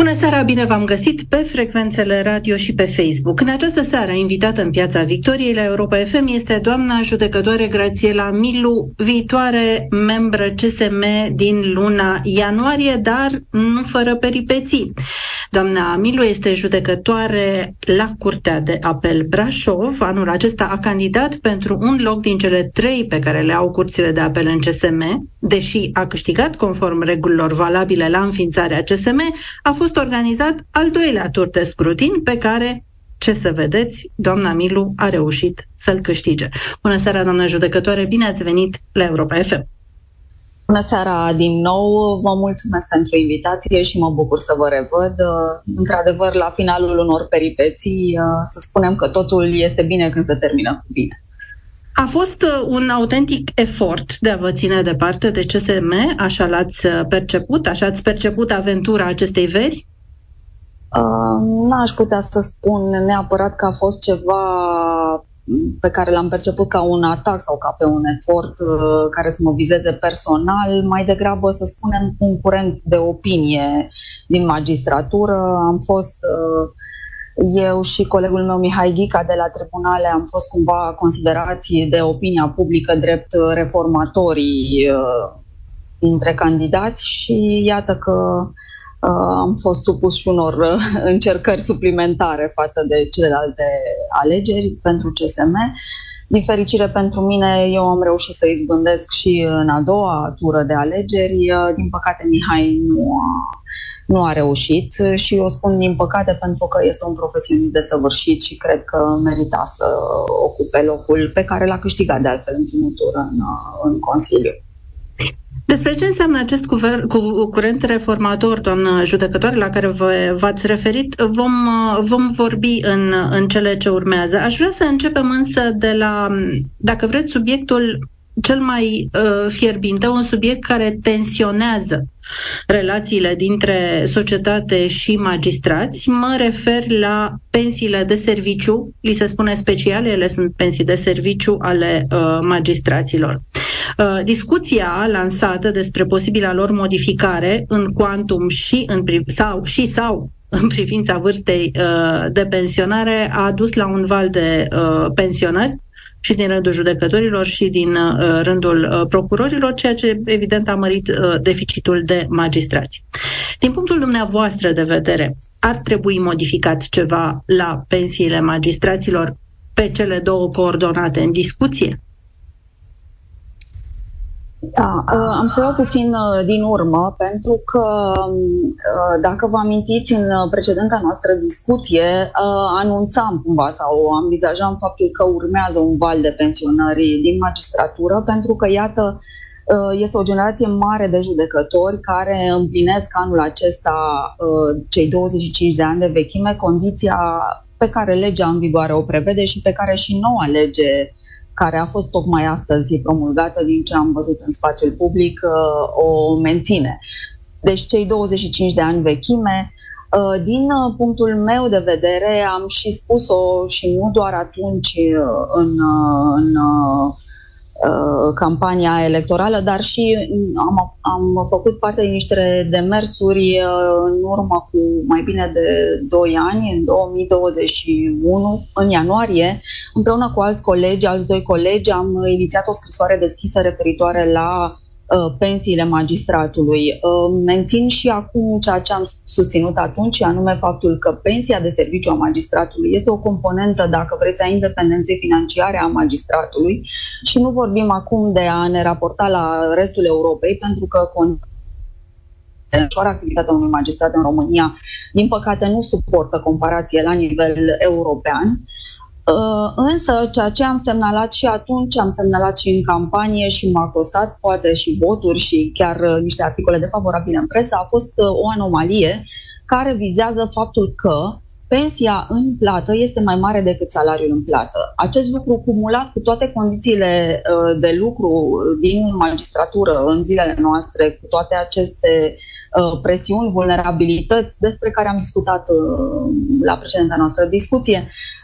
Bună seara, bine v-am găsit pe frecvențele radio și pe Facebook. În această seară, invitată în Piața Victoriei la Europa FM este doamna judecătoare Grațiela Milu, viitoare membră CSM din luna ianuarie, dar nu fără peripeții. Doamna Milu este judecătoare la Curtea de Apel Brașov. Anul acesta a candidat pentru un loc din cele trei pe care le au curțile de apel în CSM, deși a câștigat conform regulilor valabile la înființarea CSM, a fost organizat al doilea tur de scrutin pe care ce să vedeți, doamna Milu a reușit să-l câștige. Bună seara, doamna judecătoare, bine ați venit la Europa FM. Bună seara din nou, vă mulțumesc pentru invitație și mă bucur să vă revăd. Într-adevăr, la finalul unor peripeții, să spunem că totul este bine când se termină cu bine. A fost uh, un autentic efort de a vă ține departe de CSM, așa l-ați uh, perceput, așa ați perceput aventura acestei veri? Uh, n-aș putea să spun neapărat că a fost ceva pe care l-am perceput ca un atac sau ca pe un efort uh, care să mă vizeze personal, mai degrabă să spunem un curent de opinie din magistratură. Am fost uh, eu și colegul meu Mihai Ghica de la tribunale am fost cumva considerați de opinia publică drept reformatorii uh, dintre candidați și iată că uh, am fost supus și unor uh, încercări suplimentare față de celelalte alegeri pentru CSM. Din fericire pentru mine, eu am reușit să izbândesc și în a doua tură de alegeri. Din păcate, Mihai nu a nu a reușit și o spun din păcate pentru că este un profesionist de săvârșit și cred că merita să ocupe locul pe care l-a câștigat de altfel în primul tur în, în Consiliu. Despre ce înseamnă acest cuver, cu, curent reformator, doamnă judecătoare, la care vă, v-ați referit, vom, vom vorbi în, în cele ce urmează. Aș vrea să începem însă de la, dacă vreți, subiectul cel mai uh, fierbinte, un subiect care tensionează relațiile dintre societate și magistrați. Mă refer la pensiile de serviciu, li se spune special, ele sunt pensii de serviciu ale uh, magistraților. Uh, discuția lansată despre posibila lor modificare în quantum și, în, sau, și sau în privința vârstei uh, de pensionare a dus la un val de uh, pensionări și din rândul judecătorilor și din uh, rândul uh, procurorilor, ceea ce evident a mărit uh, deficitul de magistrați. Din punctul dumneavoastră de vedere, ar trebui modificat ceva la pensiile magistraților pe cele două coordonate în discuție? Da, uh, am să iau puțin uh, din urmă, pentru că, uh, dacă vă amintiți, în precedenta noastră discuție, anunțam cumva sau envizajam faptul că urmează un val de pensionări din magistratură, pentru că, iată, este o generație mare de judecători care împlinesc anul acesta cei 25 de ani de vechime, condiția pe care legea în vigoare o prevede și pe care și noua lege care a fost tocmai astăzi promulgată din ce am văzut în spațiul public, uh, o menține. Deci cei 25 de ani vechime, uh, din uh, punctul meu de vedere, am și spus-o și nu doar atunci în, în Uh, campania electorală, dar și am, am făcut parte din niște demersuri uh, în urmă cu mai bine de 2 ani, în 2021, în ianuarie, împreună cu alți colegi, alți doi colegi, am inițiat o scrisoare deschisă referitoare la Uh, pensiile magistratului. Uh, mențin și acum ceea ce am susținut atunci, anume faptul că pensia de serviciu a magistratului este o componentă, dacă vreți, a independenței financiare a magistratului și nu vorbim acum de a ne raporta la restul Europei, pentru că activitatea unui magistrat în România, din păcate, nu suportă comparație la nivel european. Uh, însă, ceea ce am semnalat și atunci, am semnalat și în campanie și m-a costat poate și voturi și chiar uh, niște articole defavorabile în presă, a fost uh, o anomalie care vizează faptul că pensia în plată este mai mare decât salariul în plată. Acest lucru cumulat cu toate condițiile de lucru din magistratură în zilele noastre, cu toate aceste presiuni, vulnerabilități despre care am discutat la precedenta noastră discuție, Uh,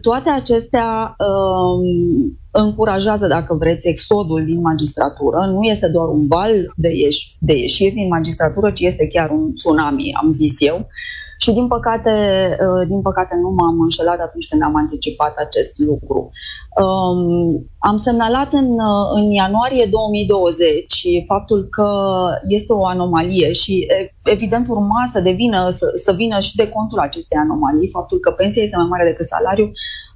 toate acestea um, încurajează, dacă vreți, exodul din magistratură. Nu este doar un val de, ieș- de ieșiri din magistratură, ci este chiar un tsunami, am zis eu. Și din păcate, uh, din păcate nu m-am înșelat atunci când am anticipat acest lucru. Um, am semnalat în, uh, în ianuarie 2020 faptul că este o anomalie și evident urma să devină, să, să vină și de contul acestei anomalii, faptul că pensia este mai mare decât salariu,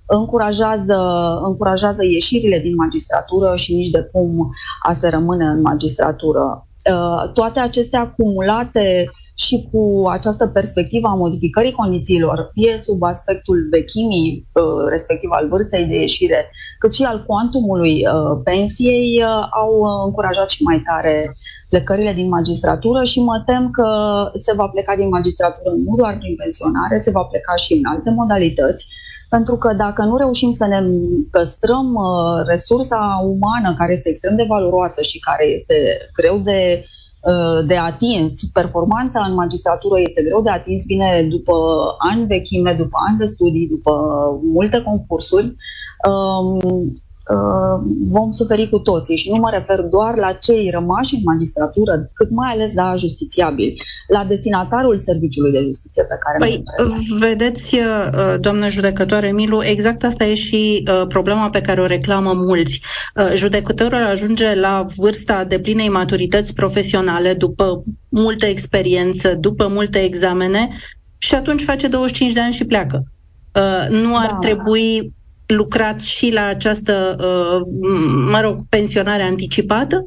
încurajează, încurajează ieșirile din magistratură și nici de cum a se rămâne în magistratură. Uh, toate acestea acumulate și cu această perspectivă a modificării condițiilor, fie sub aspectul vechimii, uh, respectiv al vârstei de ieșire, cât și al cuantumului uh, pensiei, au încurajat și mai tare plecările din magistratură și mă tem că se va pleca din magistratură nu doar prin pensionare, se va pleca și în alte modalități pentru că dacă nu reușim să ne păstrăm uh, resursa umană care este extrem de valoroasă și care este greu de, uh, de atins, performanța în magistratură este greu de atins, vine după ani vechime, după ani de studii, după multe concursuri, um, Uh, vom suferi cu toții și nu mă refer doar la cei rămași în magistratură, cât mai ales la justițiabili, la destinatarul serviciului de justiție pe care păi, vedeți, uh, doamnă judecătoare Milu, exact asta e și uh, problema pe care o reclamă mulți. Judecătorul ajunge la vârsta de plinei maturități profesionale după multă experiență, după multe examene și atunci face 25 de ani și pleacă. Nu ar da. trebui lucrat și la această, uh, mă rog, pensionare anticipată?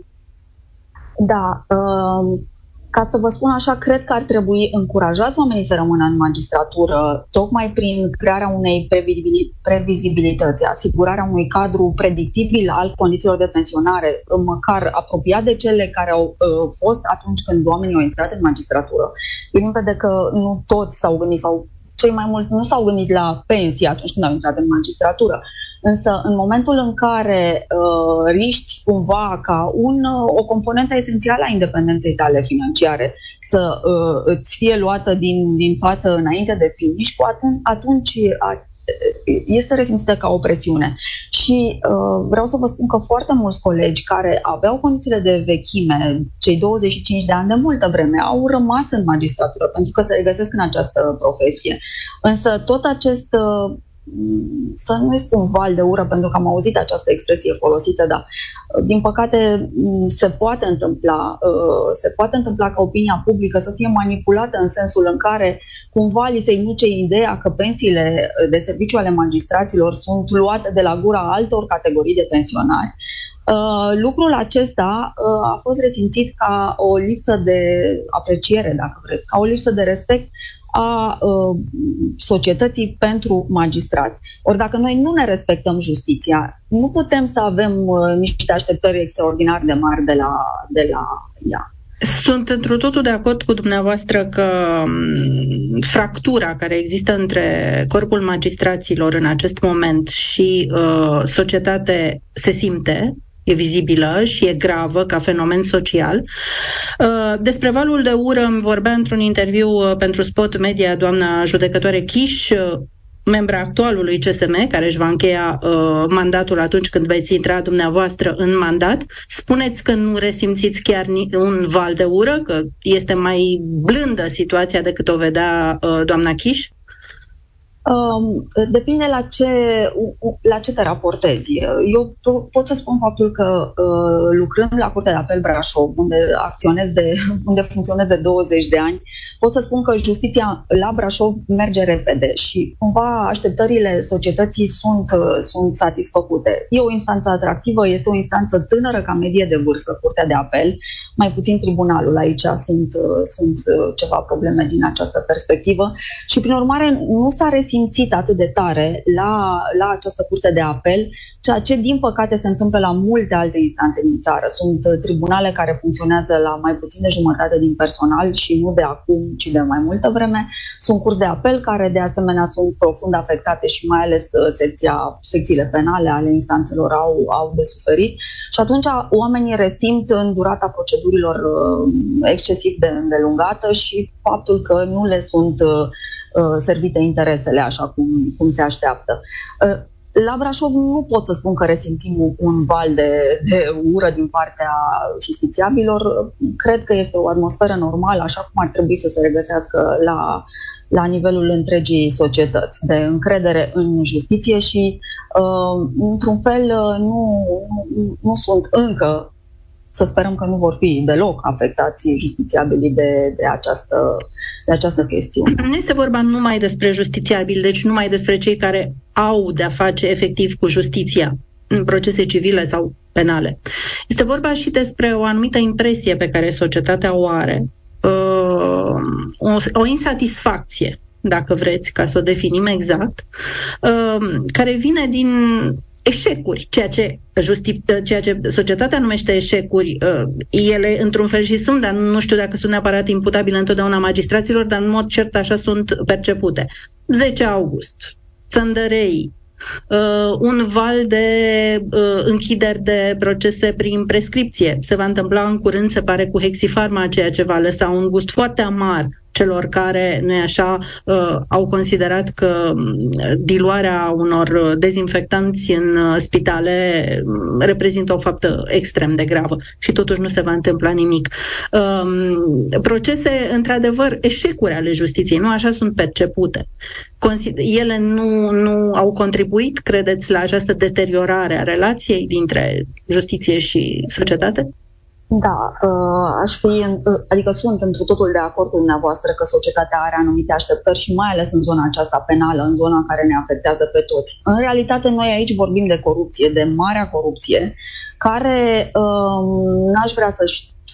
Da. Um, ca să vă spun așa, cred că ar trebui încurajați oamenii să rămână în magistratură, tocmai prin crearea unei previzibilități, asigurarea unui cadru predictibil al condițiilor de pensionare, măcar apropiat de cele care au uh, fost atunci când oamenii au intrat în magistratură. E limpede că nu toți s-au gândit sau cei mai mulți nu s-au gândit la pensie atunci când au intrat în magistratură. Însă, în momentul în care uh, riști cumva ca un, uh, o componentă esențială a independenței tale financiare să uh, îți fie luată din, din față înainte de finish, atunci, atunci este resimțită ca o presiune. Și uh, vreau să vă spun că foarte mulți colegi care aveau condițiile de vechime, cei 25 de ani de multă vreme, au rămas în magistratură pentru că se regăsesc în această profesie. Însă tot acest uh, să nu-i spun val de ură, pentru că am auzit această expresie folosită, dar din păcate se poate întâmpla, uh, se poate întâmpla ca opinia publică să fie manipulată în sensul în care cumva li se induce ideea că pensiile de serviciu ale magistraților sunt luate de la gura altor categorii de pensionari. Uh, lucrul acesta uh, a fost resimțit ca o lipsă de apreciere, dacă vreți, ca o lipsă de respect a uh, societății pentru magistrați. Ori dacă noi nu ne respectăm justiția, nu putem să avem uh, niște așteptări extraordinar de mari de la, de la ea. Sunt într totul de acord cu dumneavoastră că um, fractura care există între corpul magistraților în acest moment și uh, societate se simte e vizibilă și e gravă ca fenomen social. Uh, despre valul de ură îmi vorbea într-un interviu uh, pentru Spot Media doamna judecătoare Chiș, uh, membra actualului CSM, care își va încheia uh, mandatul atunci când veți intra dumneavoastră în mandat. Spuneți că nu resimțiți chiar un val de ură, că este mai blândă situația decât o vedea uh, doamna Chiș? Um, depinde la ce, la ce te raportezi. Eu pot să spun faptul că uh, lucrând la Curtea de Apel Brașov, unde acționez de, unde funcționez de 20 de ani, pot să spun că justiția la Brașov merge repede și cumva așteptările societății sunt, uh, sunt satisfăcute. E o instanță atractivă, este o instanță tânără ca medie de vârstă, Curtea de Apel, mai puțin tribunalul. Aici sunt, uh, sunt ceva probleme din această perspectivă și prin urmare nu s-a resimțit simțit atât de tare la, la această curte de apel, ceea ce din păcate se întâmplă la multe alte instanțe din țară. Sunt uh, tribunale care funcționează la mai puțin de jumătate din personal și nu de acum, ci de mai multă vreme. Sunt curs de apel care de asemenea sunt profund afectate și mai ales uh, secția, secțiile penale ale instanțelor au, au de suferit și atunci oamenii resimt în durata procedurilor uh, excesiv de îndelungată și faptul că nu le sunt Uh, servite interesele așa cum, cum se așteaptă. Uh, La Brașov nu pot să spun că resimțim un val de, de ură din partea justițiabilor. Cred că este o atmosferă normală, așa cum ar trebui să se regăsească la, la nivelul întregii societăți, de încredere în justiție și, uh, într-un fel, nu, nu, nu sunt încă să sperăm că nu vor fi deloc afectați justițiabili de, de, această, de această chestiune. Nu este vorba numai despre justițiabili, deci numai despre cei care au de-a face efectiv cu justiția în procese civile sau penale. Este vorba și despre o anumită impresie pe care societatea o are, uh, o, o insatisfacție dacă vreți, ca să o definim exact, uh, care vine din eșecuri, ceea ce, justi- ceea ce societatea numește eșecuri, uh, ele într-un fel și sunt, dar nu știu dacă sunt neapărat imputabile întotdeauna magistraților, dar în mod cert așa sunt percepute. 10 august, Țăndărei, uh, un val de uh, închideri de procese prin prescripție. Se va întâmpla în curând, se pare, cu Hexifarma, ceea ce va lăsa un gust foarte amar celor care, nu așa, uh, au considerat că mm, diluarea unor dezinfectanți în uh, spitale mm, reprezintă o faptă extrem de gravă și totuși nu se va întâmpla nimic. Um, procese, într-adevăr, eșecuri ale justiției, nu așa sunt percepute. Ele nu, nu au contribuit, credeți, la această deteriorare a relației dintre justiție și societate? Da, uh, aș fi, uh, adică sunt într totul de acord cu dumneavoastră că societatea are anumite așteptări și mai ales în zona aceasta penală, în zona care ne afectează pe toți. În realitate, noi aici vorbim de corupție, de marea corupție, care um, n-aș vrea să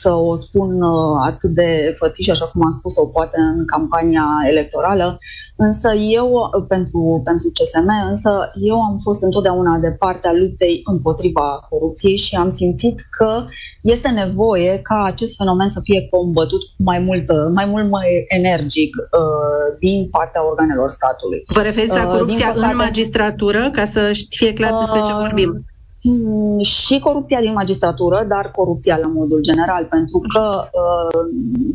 să o spun uh, atât de fățiș, așa cum am spus-o poate în campania electorală, însă eu, uh, pentru, pentru CSM, însă eu am fost întotdeauna de partea luptei împotriva corupției și am simțit că este nevoie ca acest fenomen să fie combătut mai mult, mai mult mai energic uh, din partea organelor statului. Vă referiți la corupția uh, păcate, în magistratură, ca să fie clar despre ce vorbim? Hmm, și corupția din magistratură, dar corupția la modul general, pentru că uh,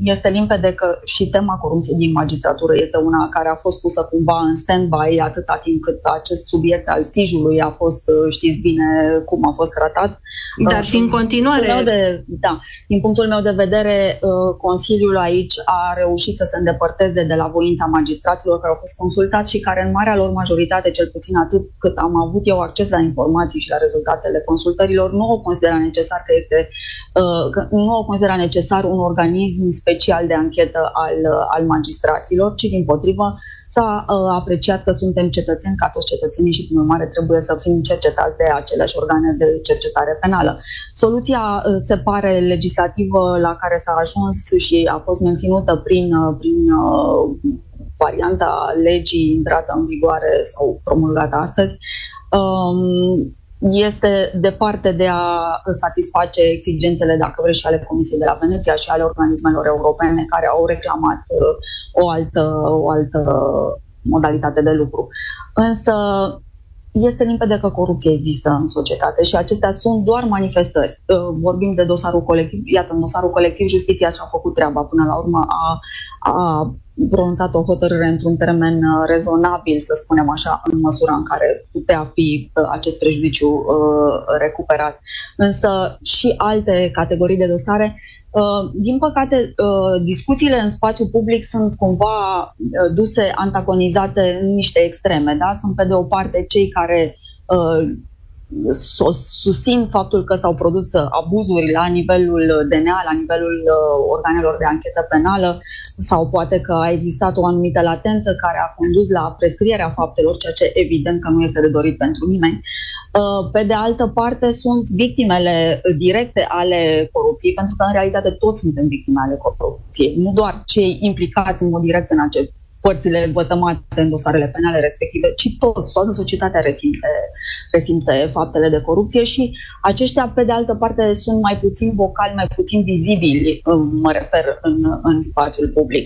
este limpede că și tema corupției din magistratură este una care a fost pusă cumva în stand-by atâta timp cât acest subiect al SIJ-ului a fost, uh, știți bine cum a fost tratat. Dar uh, și în continuare. Meu de, da, din punctul meu de vedere, Consiliul aici a reușit să se îndepărteze de la voința magistraților care au fost consultați și care în marea lor majoritate, cel puțin atât cât am avut eu acces la informații și la rezultate, rezultatele consultărilor, nu au considerat necesar că este, uh, că nu au considerat necesar un organism special de anchetă al, uh, al magistraților, ci din potrivă s-a uh, apreciat că suntem cetățeni ca toți cetățenii și, prin urmare, trebuie să fim cercetați de aceleași organe de cercetare penală. Soluția se pare legislativă la care s-a ajuns și a fost menținută prin, prin varianta legii intrată în vigoare sau promulgată astăzi, um, este departe de a satisface exigențele, dacă vreți, și ale Comisiei de la Veneția și ale organismelor europene care au reclamat uh, o altă, o altă modalitate de lucru. Însă este limpede că corupție există în societate și acestea sunt doar manifestări. Uh, vorbim de dosarul colectiv, iată, în dosarul colectiv justiția și-a făcut treaba până la urmă, a, a pronunțat o hotărâre într-un termen uh, rezonabil, să spunem așa, în măsura în care putea fi uh, acest prejudiciu uh, recuperat. Însă și alte categorii de dosare din păcate, discuțiile în spațiu public sunt cumva duse antagonizate în niște extreme. Da? Sunt pe de o parte cei care susțin faptul că s-au produs abuzuri la nivelul DNA, la nivelul uh, organelor de anchetă penală sau poate că a existat o anumită latență care a condus la prescrierea faptelor, ceea ce evident că nu este de dorit pentru nimeni. Uh, pe de altă parte sunt victimele directe ale corupției, pentru că în realitate toți suntem victime ale corupției, nu doar cei implicați în mod direct în acest părțile vătămate în dosarele penale respective, ci toți, toată societatea resimte, resimte faptele de corupție și aceștia, pe de altă parte, sunt mai puțin vocali, mai puțin vizibili, mă refer în, în spațiul public.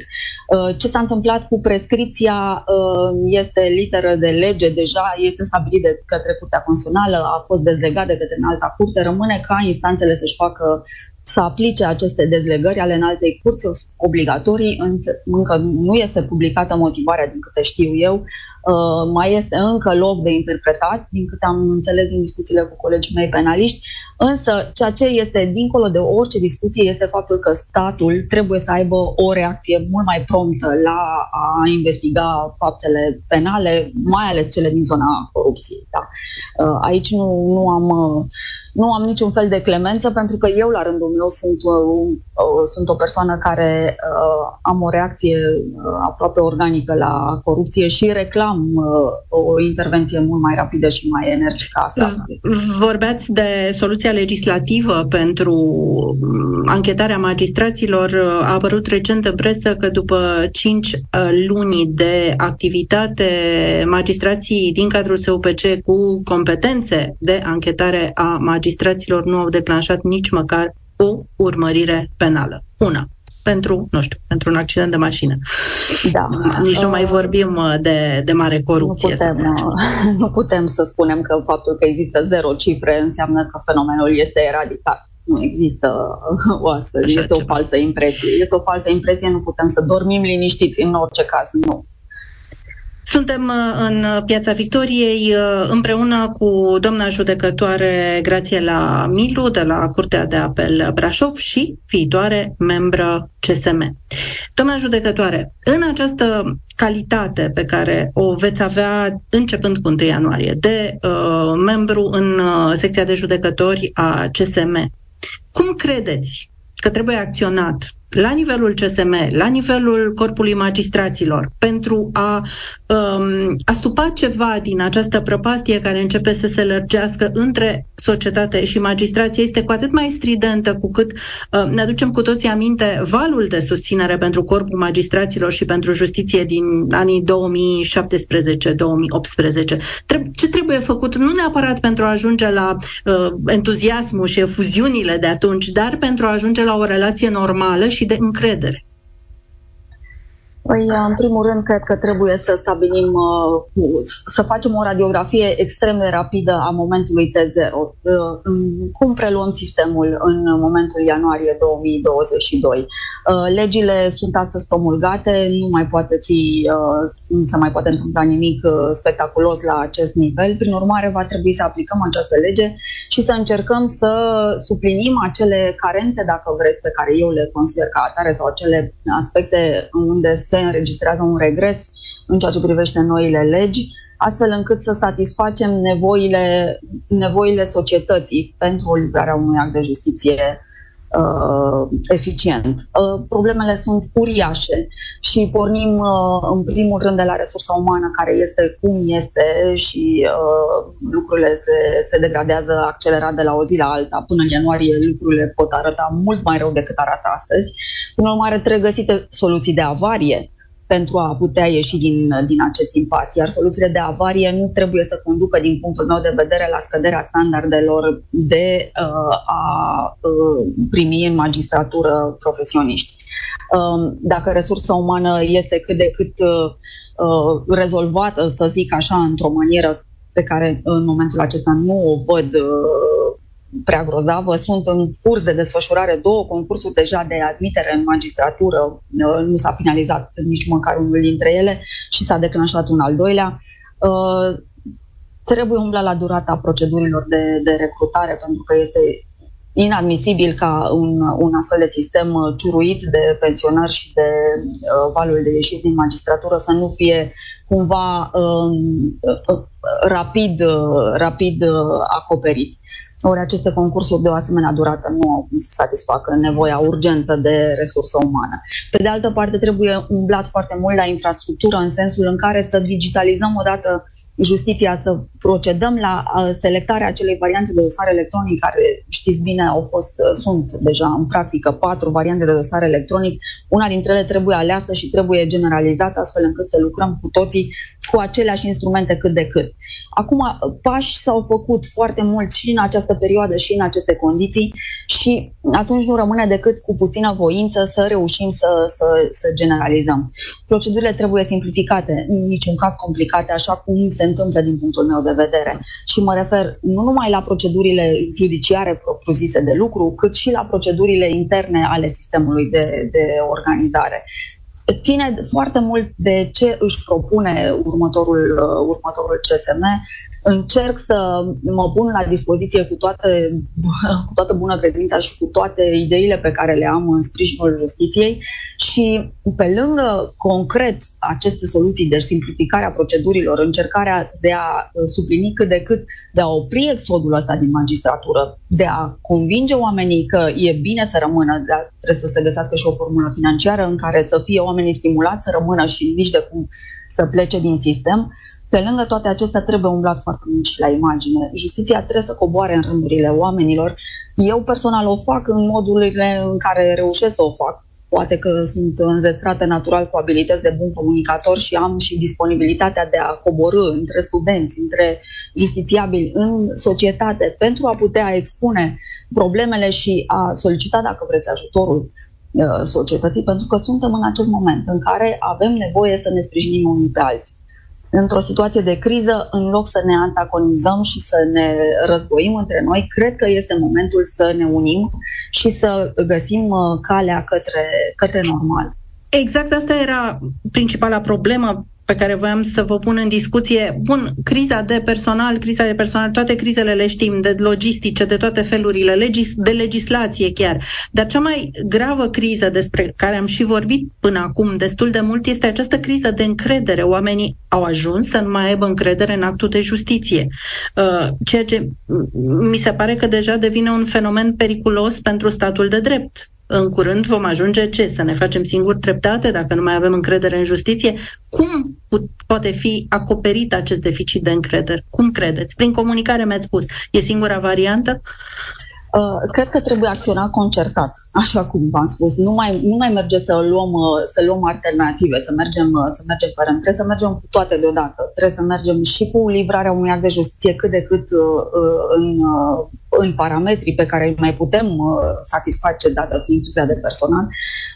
Uh, ce s-a întâmplat cu prescripția uh, este literă de lege, deja este stabilit de către Curtea Constituțională, a fost dezlegat de către în alta curte, rămâne ca instanțele să-și facă să aplice aceste dezlegări ale înaltei curți obligatorii. Încă nu este publicată motivarea, din câte știu eu, Uh, mai este încă loc de interpretat, din câte am înțeles din discuțiile cu colegii mei penaliști, însă ceea ce este dincolo de orice discuție este faptul că statul trebuie să aibă o reacție mult mai promptă la a investiga faptele penale, mai ales cele din zona corupției. Da. Uh, aici nu, nu am uh, nu am niciun fel de clemență pentru că eu, la rândul meu, sunt, uh, uh, sunt o persoană care uh, am o reacție uh, aproape organică la corupție și reclam uh, o intervenție mult mai rapidă și mai energică asta. Vorbeați de soluția legislativă pentru mm, anchetarea magistraților. A apărut recent în presă că după 5 uh, luni de activitate, magistrații din cadrul SUPC cu competențe de anchetare a magistraților magistraților nu au declanșat nici măcar o urmărire penală. Una. Pentru, nu știu, pentru un accident de mașină. Da. Nici nu mai vorbim uh, de, de mare corupție. Nu putem, uh, nu putem să spunem că faptul că există zero cifre înseamnă că fenomenul este eradicat. Nu există uh, o astfel, Așa este ceva. o falsă impresie. Este o falsă impresie, nu putem să dormim liniștiți în orice caz, nu. Suntem uh, în Piața Victoriei uh, împreună cu doamna judecătoare Grațiela Milu de la Curtea de Apel Brașov și viitoare membră CSM. Doamna judecătoare, în această calitate pe care o veți avea începând cu 1 ianuarie de uh, membru în uh, secția de judecători a CSM, cum credeți că trebuie acționat la nivelul CSM, la nivelul corpului magistraților, pentru a, um, a stupa ceva din această prăpastie care începe să se lărgească între societate și magistrație, este cu atât mai stridentă cu cât uh, ne aducem cu toții aminte valul de susținere pentru corpul magistraților și pentru justiție din anii 2017-2018. Ce trebuie făcut nu neapărat pentru a ajunge la uh, entuziasmul și efuziunile de atunci, dar pentru a ajunge la o relație normală și și de încredere? Păi, în primul rând, cred că trebuie să stabilim, uh, să facem o radiografie extrem de rapidă a momentului T0. Uh, cum preluăm sistemul în momentul ianuarie 2022? Uh, legile sunt astăzi promulgate, nu mai poate fi, nu se mai poate întâmpla nimic spectaculos la acest nivel. Prin urmare, va trebui să aplicăm această lege și să încercăm să suplinim acele carențe, dacă vreți, pe care eu le consider ca atare sau acele aspecte unde se înregistrează un regres în ceea ce privește noile legi, astfel încât să satisfacem nevoile, nevoile societății pentru livrarea unui act de justiție uh, eficient. Uh, problemele sunt uriașe și pornim uh, în primul rând de la resursa umană care este cum este și uh, lucrurile se, se degradează accelerat de la o zi la alta. Până în ianuarie lucrurile pot arăta mult mai rău decât arată astăzi. Prin urmare, trebuie găsite soluții de avarie pentru a putea ieși din, din acest impas. Iar soluțiile de avarie nu trebuie să conducă, din punctul meu de vedere, la scăderea standardelor de uh, a uh, primi în magistratură profesioniști. Uh, dacă resursa umană este cât de cât uh, uh, rezolvată, să zic așa, într-o manieră pe care în momentul acesta nu o văd uh, prea grozavă. Sunt în curs de desfășurare două concursuri deja de admitere în magistratură. Uh, nu s-a finalizat nici măcar unul dintre ele și s-a declanșat un al doilea. Uh, trebuie umbla la durata procedurilor de, de recrutare pentru că este inadmisibil ca un, un astfel de sistem uh, ciuruit de pensionari și de uh, valul de ieșiri din magistratură să nu fie cumva uh, uh, rapid, uh, rapid uh, acoperit. Ori aceste concursuri de o asemenea durată nu au cum să satisfacă nevoia urgentă de resursă umană. Pe de altă parte, trebuie umblat foarte mult la infrastructură în sensul în care să digitalizăm odată justiția să procedăm la selectarea acelei variante de dosar electronic care, știți bine, au fost, sunt deja în practică patru variante de dosar electronic. Una dintre ele trebuie aleasă și trebuie generalizată astfel încât să lucrăm cu toții cu aceleași instrumente cât de cât. Acum, pași s-au făcut foarte mulți și în această perioadă și în aceste condiții și atunci nu rămâne decât cu puțină voință să reușim să, să, să generalizăm. Procedurile trebuie simplificate, în niciun caz complicate, așa cum se întâmplă din punctul meu de vedere. Și mă refer nu numai la procedurile judiciare propriu-zise de lucru, cât și la procedurile interne ale sistemului de, de organizare ține foarte mult de ce își propune următorul, următorul CSM încerc să mă pun la dispoziție cu, toate, cu toată bună credința și cu toate ideile pe care le am în sprijinul justiției și pe lângă concret aceste soluții de simplificare a procedurilor, încercarea de a suplini cât de cât, de a opri exodul ăsta din magistratură, de a convinge oamenii că e bine să rămână, de a, trebuie să se găsească și o formulă financiară în care să fie oamenii stimulați să rămână și nici de cum să plece din sistem, pe lângă toate acestea trebuie umblat foarte mult și la imagine. Justiția trebuie să coboare în rândurile oamenilor. Eu personal o fac în modurile în care reușesc să o fac. Poate că sunt înzestrată natural cu abilități de bun comunicator și am și disponibilitatea de a coborâ între studenți, între justițiabili în societate pentru a putea expune problemele și a solicita, dacă vreți, ajutorul uh, societății, pentru că suntem în acest moment în care avem nevoie să ne sprijinim unii pe alții într-o situație de criză, în loc să ne antagonizăm și să ne războim între noi, cred că este momentul să ne unim și să găsim uh, calea către, către normal. Exact asta era principala problemă pe care voiam să vă pun în discuție. Bun, criza de personal, criza de personal, toate crizele le știm, de logistice, de toate felurile, legis, de legislație chiar. Dar cea mai gravă criză despre care am și vorbit până acum destul de mult este această criză de încredere. Oamenii au ajuns să nu mai aibă încredere în actul de justiție. Uh, ceea ce mi se pare că deja devine un fenomen periculos pentru statul de drept în curând vom ajunge ce? Să ne facem singuri treptate dacă nu mai avem încredere în justiție? Cum poate fi acoperit acest deficit de încredere? Cum credeți? Prin comunicare mi-ați spus. E singura variantă? Uh, cred că trebuie acționat concertat, așa cum v-am spus. Nu mai, nu mai merge să luăm, uh, să luăm alternative, să mergem, uh, să mergem fără. Trebuie să mergem cu toate deodată. Trebuie să mergem și cu livrarea unui act de justiție cât de cât în, în parametrii pe care îi mai putem satisface dată fiind criza de personal.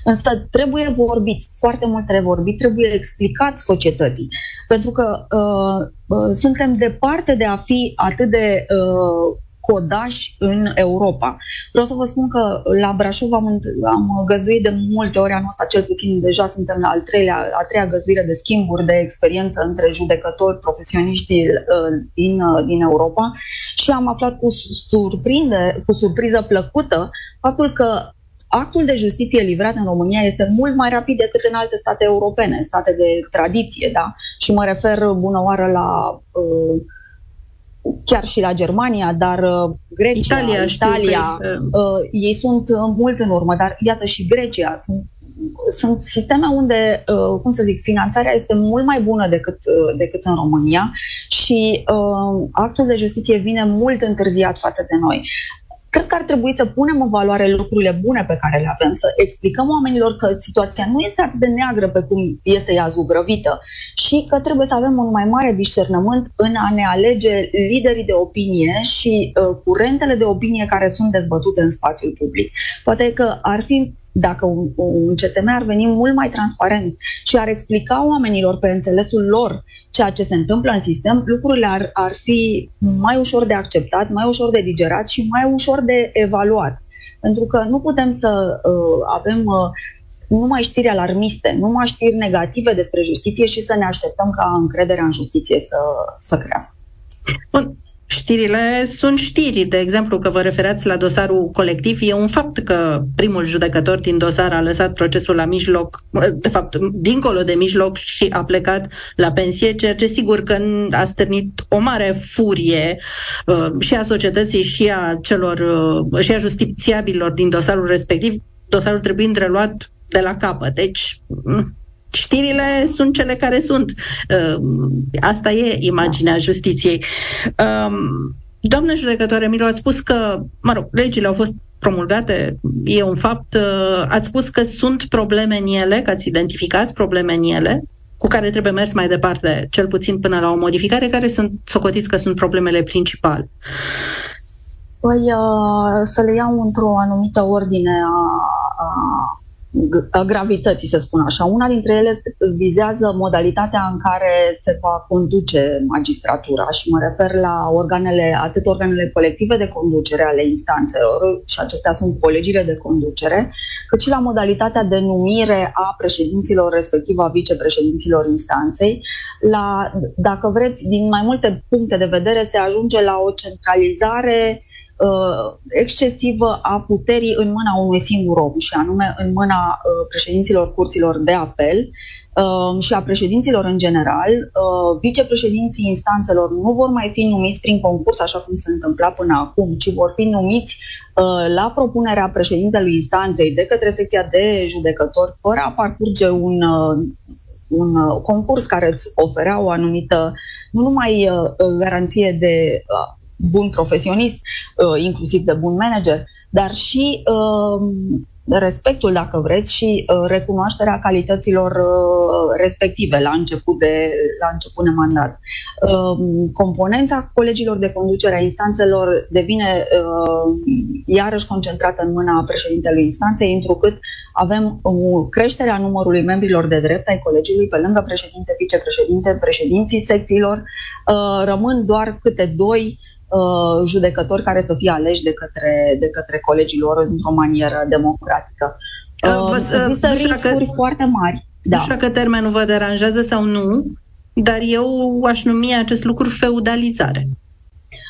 Însă trebuie vorbit, foarte mult trebuie vorbit, trebuie explicat societății. Pentru că uh, suntem departe de a fi atât de uh, codași în Europa. Vreau să vă spun că la Brașov am, am găzduit de multe ori anul ăsta, cel puțin deja suntem la al treilea, a treia găzduire de schimburi de experiență între judecători, profesioniști uh, din, uh, din Europa și am aflat cu, surprinde, cu surpriză plăcută faptul că actul de justiție livrat în România este mult mai rapid decât în alte state europene, state de tradiție, da? Și mă refer bună oară la uh, chiar și la Germania, dar uh, Grecia, Italia, Italia este... uh, ei sunt uh, mult în urmă, dar iată și Grecia sunt sunt sisteme unde, uh, cum să zic, finanțarea este mult mai bună decât, uh, decât în România și uh, actul de justiție vine mult întârziat față de noi. Cred că ar trebui să punem în valoare lucrurile bune pe care le avem, să explicăm oamenilor că situația nu este atât de neagră pe cum este ea zugrăvită și că trebuie să avem un mai mare discernământ în a ne alege liderii de opinie și uh, curentele de opinie care sunt dezbătute în spațiul public. Poate că ar fi dacă un, un CSM ar veni mult mai transparent și ar explica oamenilor pe înțelesul lor ceea ce se întâmplă în sistem, lucrurile ar, ar fi mai ușor de acceptat, mai ușor de digerat și mai ușor de evaluat. Pentru că nu putem să uh, avem uh, numai știri alarmiste, numai știri negative despre justiție și să ne așteptăm ca încrederea în justiție să, să crească. Bun. Știrile sunt știri. De exemplu, că vă referați la dosarul colectiv, e un fapt că primul judecător din dosar a lăsat procesul la mijloc, de fapt, dincolo de mijloc și a plecat la pensie, ceea ce sigur că a stârnit o mare furie uh, și a societății și a celor uh, și a justițiabilor din dosarul respectiv, dosarul trebuind reluat de la capăt. Deci, mm, știrile sunt cele care sunt. Uh, asta e imaginea justiției. Um, doamnă judecătoare Milo, ați spus că, mă rog, legile au fost promulgate, e un fapt. Uh, ați spus că sunt probleme în ele, că ați identificat probleme în ele, cu care trebuie mers mai departe, cel puțin până la o modificare, care sunt, socotiți că sunt problemele principale. Păi, uh, să le iau într-o anumită ordine a, a gravității, să spun așa. Una dintre ele vizează modalitatea în care se va conduce magistratura și mă refer la organele, atât organele colective de conducere ale instanțelor, și acestea sunt colegiile de conducere, cât și la modalitatea de numire a președinților, respectiv a vicepreședinților instanței. La, dacă vreți, din mai multe puncte de vedere se ajunge la o centralizare uh, excesivă a puterii în mâna unui singur om, și anume în mâna uh, președinților curților de apel uh, și a președinților în general. Uh, vicepreședinții instanțelor nu vor mai fi numiți prin concurs, așa cum se întâmpla până acum, ci vor fi numiți uh, la propunerea președintelui instanței de către secția de judecători, fără a parcurge un uh, un uh, concurs care îți oferea o anumită, nu numai uh, garanție de uh, bun profesionist, uh, inclusiv de bun manager, dar și uh, respectul, dacă vreți, și uh, recunoașterea calităților uh, respective la început de, la început de mandat. Uh, componența colegilor de conducere a instanțelor devine uh, iarăși concentrată în mâna președintelui instanței, întrucât avem o creștere a numărului membrilor de drept ai colegiului, pe lângă președinte, vicepreședinte, președinții secțiilor, uh, rămân doar câte doi uh, judecători care să fie aleși de către, de către colegii lor într-o manieră democratică. Uh, uh, există riscuri că, foarte mari. Da. Nu știu dacă termenul vă deranjează sau nu, dar eu aș numi acest lucru feudalizare.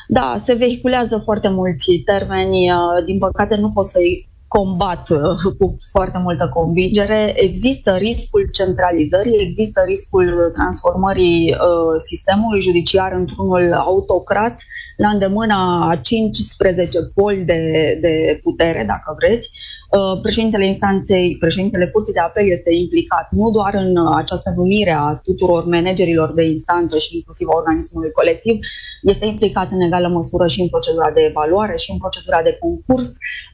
Da, se vehiculează foarte mulți termeni. Uh, din păcate nu pot să-i combat uh, cu foarte multă convingere. Există riscul centralizării, există riscul transformării uh, sistemului judiciar într-unul autocrat la îndemâna a 15 poli de, de putere, dacă vreți. Uh, președintele instanței, președintele Curții de Apel este implicat nu doar în această numire a tuturor managerilor de instanță și inclusiv a organismului colectiv, este implicat în egală măsură și în procedura de evaluare și în procedura de concurs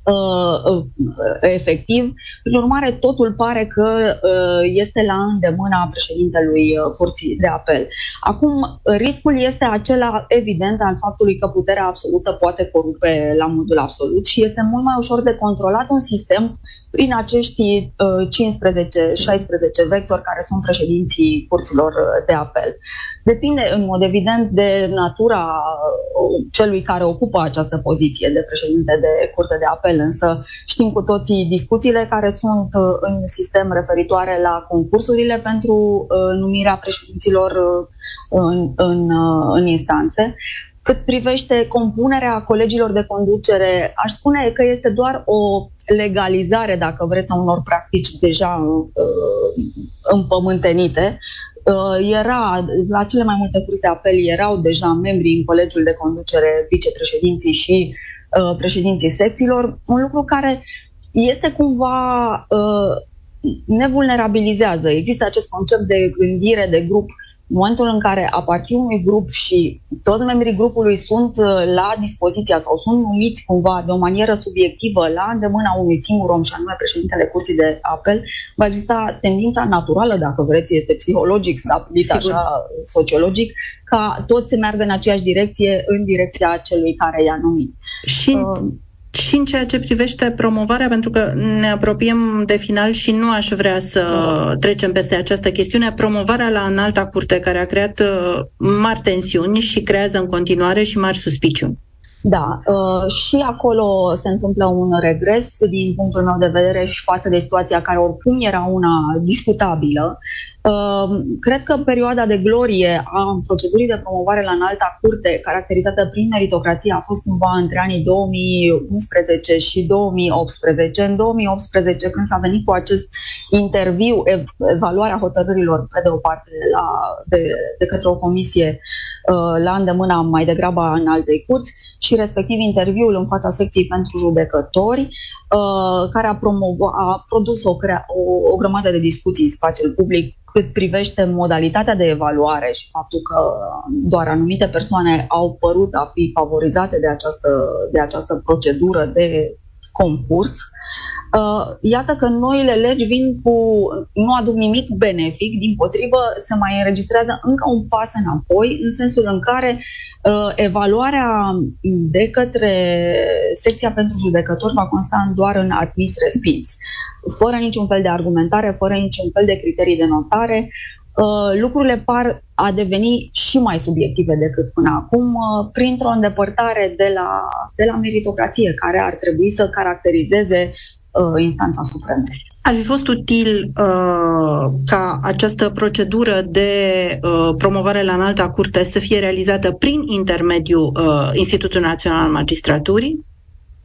uh, uh efectiv. Prin urmare, totul pare că uh, este la îndemâna președintelui Curții de Apel. Acum, riscul este acela evident al faptului că puterea absolută poate corupe la modul absolut și este mult mai ușor de controlat un sistem sistem prin acești uh, 15-16 vectori care sunt președinții curților uh, de apel. Depinde în mod evident de natura uh, celui care ocupă această poziție de președinte de curte de apel, însă știm cu toții discuțiile care sunt uh, în sistem referitoare la concursurile pentru numirea președinților în, în, în instanțe. Cât privește compunerea colegilor de conducere, aș spune că este doar o legalizare, dacă vreți, a unor practici deja uh, împământenite. Uh, era, la cele mai multe curse de apel erau deja membrii în colegiul de conducere, vicepreședinții și uh, președinții secțiilor, un lucru care este cumva uh, nevulnerabilizează. Există acest concept de gândire de grup în momentul în care aparții unui grup și toți membrii grupului sunt uh, la dispoziția sau sunt numiți cumva de o manieră subiectivă la îndemâna unui singur om și anume președintele curții de apel, va exista tendința naturală, dacă vreți, este psihologic, stabilit așa sociologic, ca toți să meargă în aceeași direcție, în direcția celui care i-a numit. Și uh, și în ceea ce privește promovarea, pentru că ne apropiem de final și nu aș vrea să trecem peste această chestiune, promovarea la înalta curte care a creat uh, mari tensiuni și creează în continuare și mari suspiciuni. Da, uh, și acolo se întâmplă un regres din punctul meu de vedere și față de situația care oricum era una discutabilă. Ehm, cred că perioada de glorie a procedurii de promovare la înalta curte, caracterizată prin meritocrație, a fost cumva între anii 2011 și 2018. În 2018, când s-a venit cu acest interviu, evaluarea hotărârilor, pe de o parte, la, de, de către o comisie uh, la îndemâna mai degrabă în altei curți, și respectiv interviul în fața secției pentru judecători, uh, care a, promova, a produs o, crea, o, o grămadă de discuții în spațiul public cât privește modalitatea de evaluare și faptul că doar anumite persoane au părut a fi favorizate de această, de această procedură de concurs, Uh, iată că noile legi vin cu, nu aduc nimic benefic, din potrivă se mai înregistrează încă un pas înapoi, în sensul în care uh, evaluarea de către secția pentru judecători va consta doar în admis-respins, fără niciun fel de argumentare, fără niciun fel de criterii de notare, Uh, lucrurile par a deveni și mai subiective decât până acum, uh, printr-o îndepărtare de la, de la meritocrație, care ar trebui să caracterizeze uh, instanța supremă. Ar fi fost util uh, ca această procedură de uh, promovare la înalta curte să fie realizată prin intermediul uh, Institutului Național al Magistraturii?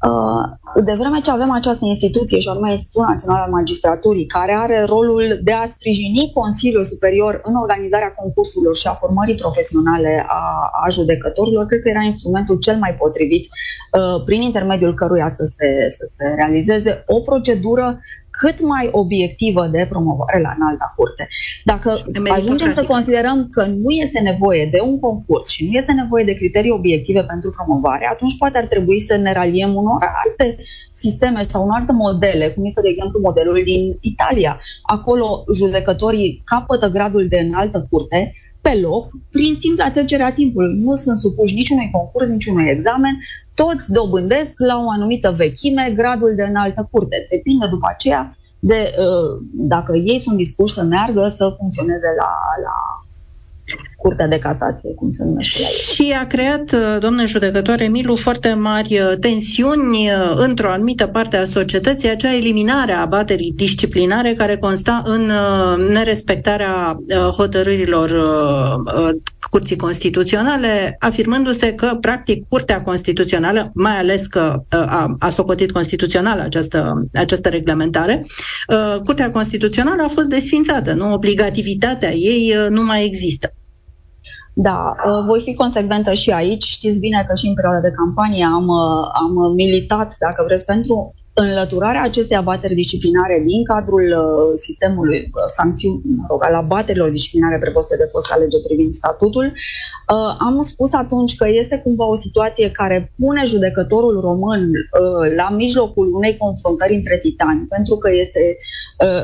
Uh, de vreme ce avem această instituție, și anume Institutul Național al Magistraturii, care are rolul de a sprijini Consiliul Superior în organizarea concursurilor și a formării profesionale a, a judecătorilor, cred că era instrumentul cel mai potrivit uh, prin intermediul căruia să se, să se realizeze o procedură cât mai obiectivă de promovare la înalta curte. Dacă ajungem să considerăm că nu este nevoie de un concurs și nu este nevoie de criterii obiective pentru promovare, atunci poate ar trebui să ne raliem unor alte sisteme sau unor alte modele, cum este, de exemplu, modelul din Italia. Acolo judecătorii capătă gradul de înaltă curte, pe loc, prin simpla trecere a timpului. Nu sunt supuși niciunui concurs, niciunui examen, toți dobândesc la o anumită vechime gradul de înaltă curte. Depinde după aceea de uh, dacă ei sunt dispuși să meargă să funcționeze la, la Curtea de Casație, cum se numește la Și a creat, uh, domnule judecător Emilu, foarte mari uh, tensiuni uh, într-o anumită parte a societății, acea eliminare a baterii disciplinare care consta în nerespectarea hotărârilor Curții Constituționale, afirmându-se că, practic, Curtea Constituțională, mai ales că a, a socotit constituțională această, această reglementare, Curtea Constituțională a fost desfințată, nu? Obligativitatea ei nu mai există. Da, uh, voi fi consecventă și aici. Știți bine că și în perioada de campanie am, uh, am militat, dacă vreți, pentru înlăturarea acestei abateri disciplinare din cadrul uh, sistemului sancțiuni, mă rog, al abaterilor disciplinare prevăzute de fosta lege privind statutul, am spus atunci că este cumva o situație care pune judecătorul român la mijlocul unei confruntări între titani, pentru că este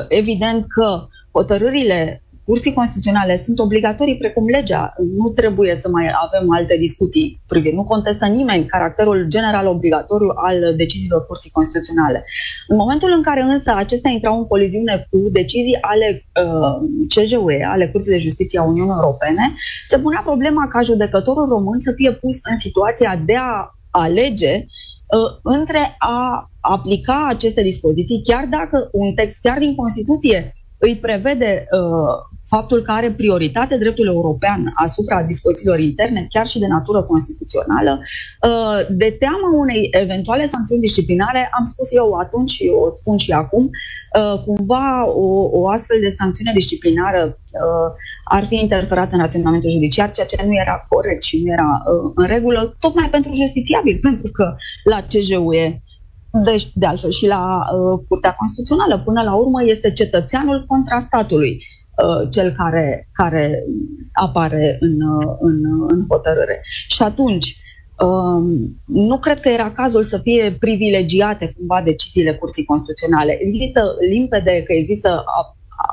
evident că hotărârile curții constituționale sunt obligatorii precum legea. Nu trebuie să mai avem alte discuții privind. Nu contestă nimeni caracterul general obligatoriu al deciziilor curții constituționale. În momentul în care însă acestea intrau în coliziune cu decizii ale uh, CJUE, ale Curții de Justiție a Uniunii Europene, se punea problema ca judecătorul român să fie pus în situația de a alege uh, între a aplica aceste dispoziții, chiar dacă un text, chiar din Constituție, îi prevede uh, faptul că are prioritate dreptul european asupra dispozițiilor interne, chiar și de natură constituțională, uh, de teama unei eventuale sancțiuni disciplinare, am spus eu atunci și o spun și acum, uh, cumva o, o astfel de sancțiune disciplinară uh, ar fi interferat în raționamentul judiciar, ceea ce nu era corect și nu era în regulă, tocmai pentru justițiabil, pentru că la CJUE de, de altfel și la uh, Curtea Constituțională. Până la urmă este cetățeanul contra statului uh, cel care, care apare în, uh, în, în hotărâre. Și atunci, um, nu cred că era cazul să fie privilegiate cumva deciziile Curții Constituționale. Există limpede că există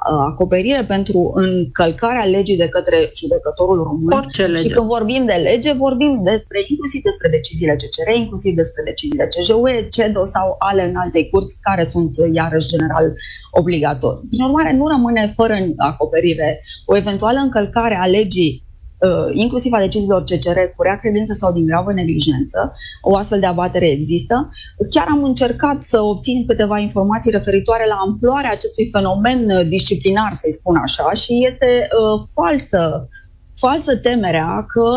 acoperire pentru încălcarea legii de către judecătorul român. Orice lege. Și când vorbim de lege, vorbim despre inclusiv despre deciziile CCR, inclusiv despre deciziile CJUE, CEDO sau ale în alte curți, care sunt iarăși general obligatorii. Prin urmare, nu rămâne fără acoperire o eventuală încălcare a legii Uh, inclusiv a deciziilor CCR cu rea credință sau din gravă neglijență, o astfel de abatere există. Chiar am încercat să obțin câteva informații referitoare la amploarea acestui fenomen uh, disciplinar, să-i spun așa, și este uh, falsă falsă temerea că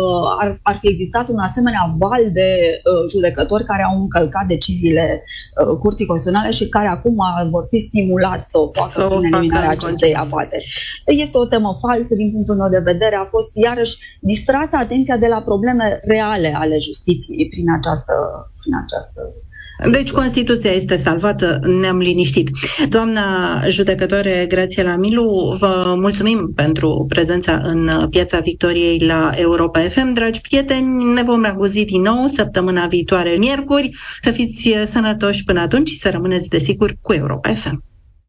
uh, ar, ar fi existat un asemenea val de uh, judecători care au încălcat deciziile uh, Curții Constituționale și care acum vor fi stimulați să o facă să în eliminarea acestei abateri. Este o temă falsă din punctul meu de vedere. A fost iarăși distrasă atenția de la probleme reale ale justiției prin această, prin această Deci Constituția este salvată, ne-am liniștit. Doamna judecătoare Grațiela Milu, vă mulțumim pentru prezența în Piața Victoriei la Europa FM. Dragi prieteni, ne vom auzi din nou săptămâna viitoare, miercuri. Să fiți sănătoși până atunci și să rămâneți, desigur, cu Europa FM.